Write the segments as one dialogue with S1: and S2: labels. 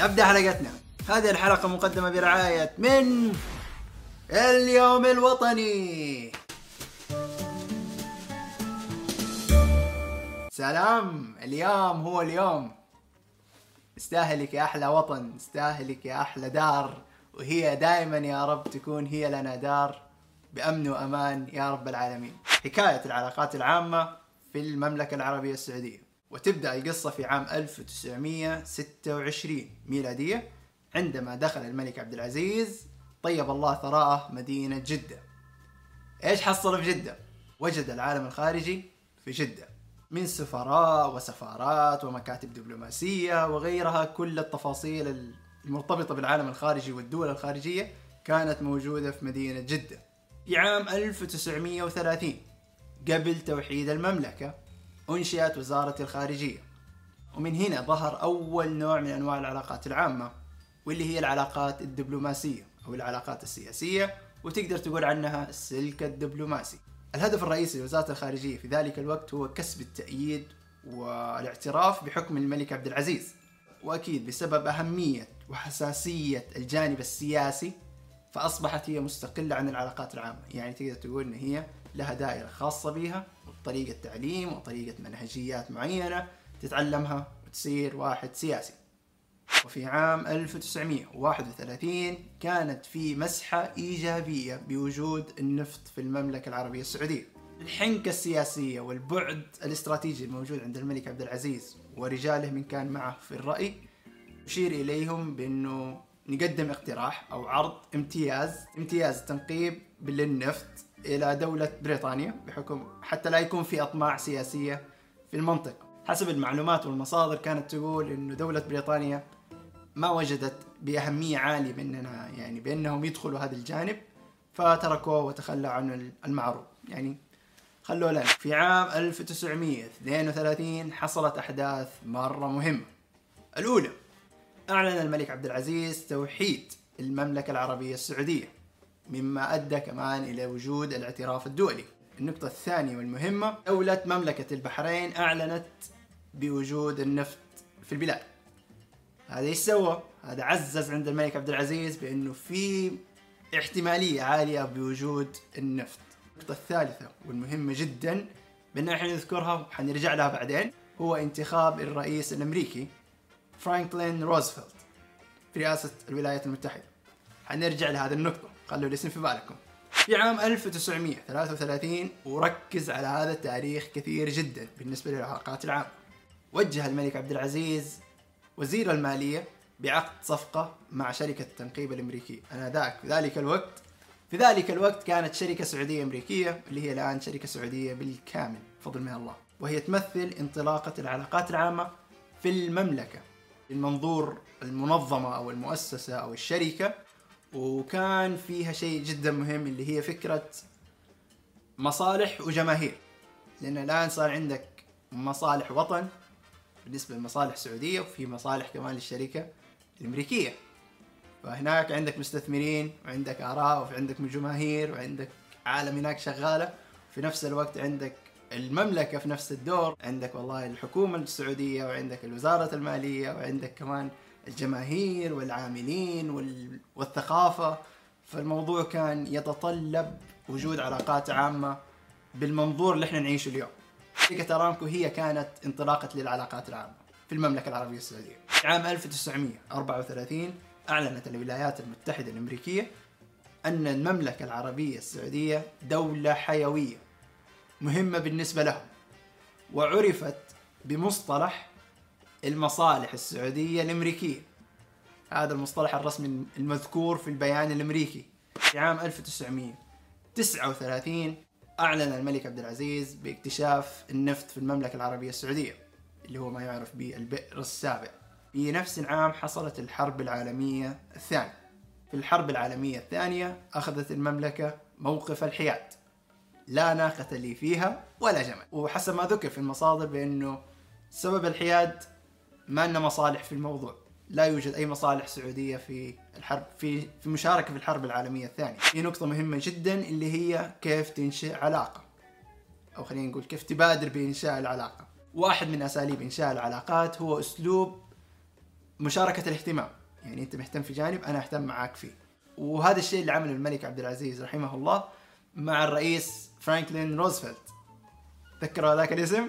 S1: نبدأ حلقتنا. هذه الحلقة مقدمة برعاية من اليوم الوطني. سلام اليوم هو اليوم. استاهلك يا أحلى وطن استاهلك يا أحلى دار. وهي دائما يا رب تكون هي لنا دار بأمن وأمان يا رب العالمين. حكاية العلاقات العامة في المملكة العربية السعودية. وتبدأ القصة في عام 1926 ميلادية عندما دخل الملك عبد العزيز طيب الله ثراءه مدينة جدة إيش حصل في جدة؟ وجد العالم الخارجي في جدة من سفراء وسفارات ومكاتب دبلوماسية وغيرها كل التفاصيل المرتبطة بالعالم الخارجي والدول الخارجية كانت موجودة في مدينة جدة في عام 1930 قبل توحيد المملكة أنشئت وزارة الخارجية. ومن هنا ظهر أول نوع من أنواع العلاقات العامة واللي هي العلاقات الدبلوماسية أو العلاقات السياسية وتقدر تقول عنها السلك الدبلوماسي. الهدف الرئيسي لوزارة الخارجية في ذلك الوقت هو كسب التأييد والاعتراف بحكم الملك عبد العزيز. وأكيد بسبب أهمية وحساسية الجانب السياسي فأصبحت هي مستقلة عن العلاقات العامة. يعني تقدر تقول إن هي لها دائرة خاصة بها وطريقة تعليم وطريقة منهجيات معينة تتعلمها وتصير واحد سياسي. وفي عام 1931 كانت في مسحة إيجابية بوجود النفط في المملكة العربية السعودية. الحنكة السياسية والبعد الاستراتيجي الموجود عند الملك عبد العزيز ورجاله من كان معه في الرأي أشير إليهم بأنه نقدم اقتراح أو عرض امتياز امتياز تنقيب للنفط إلى دولة بريطانيا بحكم حتى لا يكون في أطماع سياسية في المنطقة. حسب المعلومات والمصادر كانت تقول إنه دولة بريطانيا ما وجدت بأهمية عالية بأننا يعني بأنهم يدخلوا هذا الجانب فتركوه وتخلوا عن المعروض يعني خلوه لنا. في عام 1932 حصلت أحداث مرة مهمة. الأولى أعلن الملك عبد العزيز توحيد المملكة العربية السعودية. مما أدى كمان إلى وجود الاعتراف الدولي النقطة الثانية والمهمة دولة مملكة البحرين أعلنت بوجود النفط في البلاد هذا إيش سوى؟ هذا عزز عند الملك عبد العزيز بأنه في احتمالية عالية بوجود النفط. النقطة الثالثة والمهمة جدا بان إحنا نذكرها وحنرجع لها بعدين هو انتخاب الرئيس الأمريكي فرانكلين روزفلت في رئاسة الولايات المتحدة. حنرجع لهذه النقطة، خلوا الاسم في بالكم. في عام 1933 وركز على هذا التاريخ كثير جدا بالنسبة للعلاقات العامة. وجه الملك عبد العزيز وزير المالية بعقد صفقة مع شركة التنقيب الأمريكية ذاك في ذلك الوقت في ذلك الوقت كانت شركة سعودية أمريكية اللي هي الآن شركة سعودية بالكامل فضل من الله وهي تمثل انطلاقة العلاقات العامة في المملكة المنظور المنظمة أو المؤسسة أو الشركة وكان فيها شيء جدا مهم اللي هي فكرة مصالح وجماهير. لأن الآن صار عندك مصالح وطن بالنسبة لمصالح سعودية وفي مصالح كمان للشركة الأمريكية. فهناك عندك مستثمرين وعندك آراء وعندك جماهير وعندك عالم هناك شغالة. في نفس الوقت عندك المملكة في نفس الدور. عندك والله الحكومة السعودية وعندك الوزارة المالية وعندك كمان الجماهير والعاملين والثقافة فالموضوع كان يتطلب وجود علاقات عامة بالمنظور اللي إحنا نعيشه اليوم شركة أرامكو هي كانت انطلاقة للعلاقات العامة في المملكة العربية السعودية. عام 1934 أعلنت الولايات المتحدة الأمريكية أن المملكة العربية السعودية دولة حيوية مهمة بالنسبة لهم وعرفت بمصطلح المصالح السعودية الأمريكية. هذا المصطلح الرسمي المذكور في البيان الأمريكي. في عام 1939 أعلن الملك عبد العزيز باكتشاف النفط في المملكة العربية السعودية اللي هو ما يعرف بالبئر السابع. في نفس العام حصلت الحرب العالمية الثانية. في الحرب العالمية الثانية أخذت المملكة موقف الحياد. لا ناقة لي فيها ولا جمل. وحسب ما ذكر في المصادر بأنه سبب الحياد ما أن مصالح في الموضوع لا يوجد أي مصالح سعودية في الحرب في في مشاركة في الحرب العالمية الثانية. في نقطة مهمة جدا اللي هي كيف تنشئ علاقة. أو خلينا نقول كيف تبادر بإنشاء العلاقة. واحد من أساليب إنشاء العلاقات هو أسلوب مشاركة الاهتمام يعني أنت مهتم في جانب أنا أهتم معاك فيه وهذا الشيء اللي عمله الملك عبد العزيز رحمه الله مع الرئيس فرانكلين روزفلت تذكروا ذاك الاسم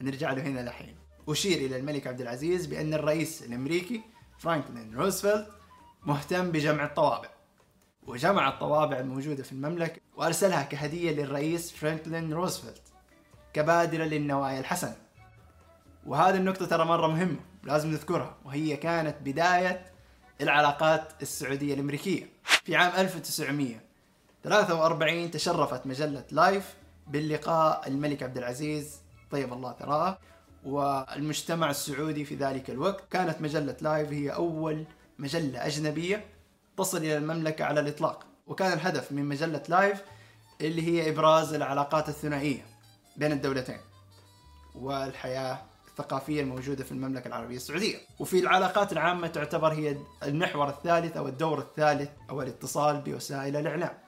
S1: نرجع له هنا الحين أشير إلى الملك عبد العزيز بأن الرئيس الأمريكي فرانكلين روزفلت مهتم بجمع الطوابع وجمع الطوابع الموجودة في المملكة وأرسلها كهدية للرئيس فرانكلين روزفلت كبادرة للنوايا الحسنة. وهذه النقطة ترى مرة مهمة لازم نذكرها وهي كانت بداية العلاقات السعودية الأمريكية. في عام 1943 تشرفت مجلة لايف باللقاء الملك عبد العزيز طيب الله ثراه والمجتمع السعودي في ذلك الوقت. كانت مجلة لايف هي أول مجلة أجنبية تصل إلى المملكة على الإطلاق. وكان الهدف من مجلة لايف اللي هي إبراز العلاقات الثنائية بين الدولتين والحياة الثقافية الموجودة في المملكة العربية السعودية. وفي العلاقات العامة تعتبر هي المحور الثالث أو الدور الثالث أو الاتصال بوسائل الإعلام.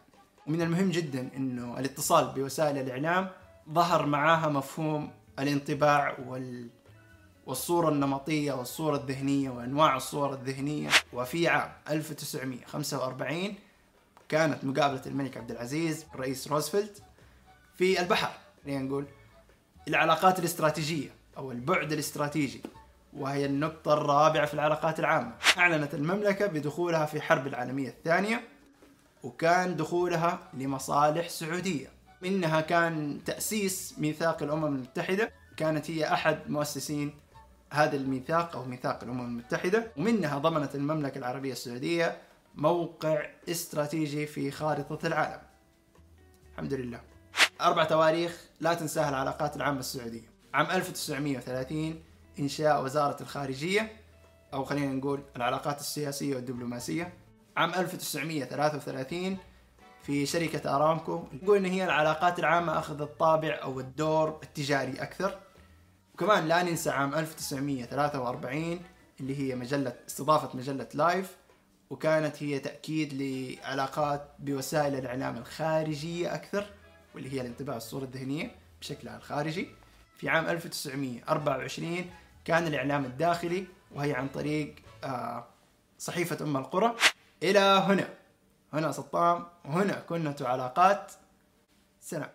S1: ومن المهم جدا أنه الاتصال بوسائل الإعلام ظهر معاها مفهوم الانطباع وال والصورة النمطية والصورة الذهنية وأنواع الصور الذهنية. وفي عام 1945 كانت مقابلة الملك عبد العزيز الرئيس روزفلت في البحر خلينا نقول العلاقات الاستراتيجية أو البعد الاستراتيجي. وهي النقطة الرابعة في العلاقات العامة. أعلنت المملكة بدخولها في حرب العالمية الثانية وكان دخولها لمصالح سعودية. منها كان تأسيس ميثاق الأمم المتحدة. كانت هي أحد مؤسسين هذا الميثاق أو ميثاق الأمم المتحدة. ومنها ضمنت المملكة العربية السعودية موقع استراتيجي في خارطة العالم. الحمد لله. أربع تواريخ لا تنساها العلاقات العامة السعودية. عام 1930 إنشاء وزارة الخارجية أو خلينا نقول العلاقات السياسية والدبلوماسية. عام 1933 في شركة أرامكو نقول إن هي العلاقات العامة أخذت طابع أو الدور التجاري أكثر. وكمان لا ننسى عام 1943 اللي هي مجلة استضافة مجلة لايف وكانت هي تأكيد لعلاقات بوسائل الإعلام الخارجية أكثر واللي هي الانتباه الصورة الذهنية بشكلها الخارجي. في عام 1924 كان الإعلام الداخلي وهي عن طريق آه، صحيفة أم القرى. إلى هنا. هنا سطام وهنا كنة علاقات سلام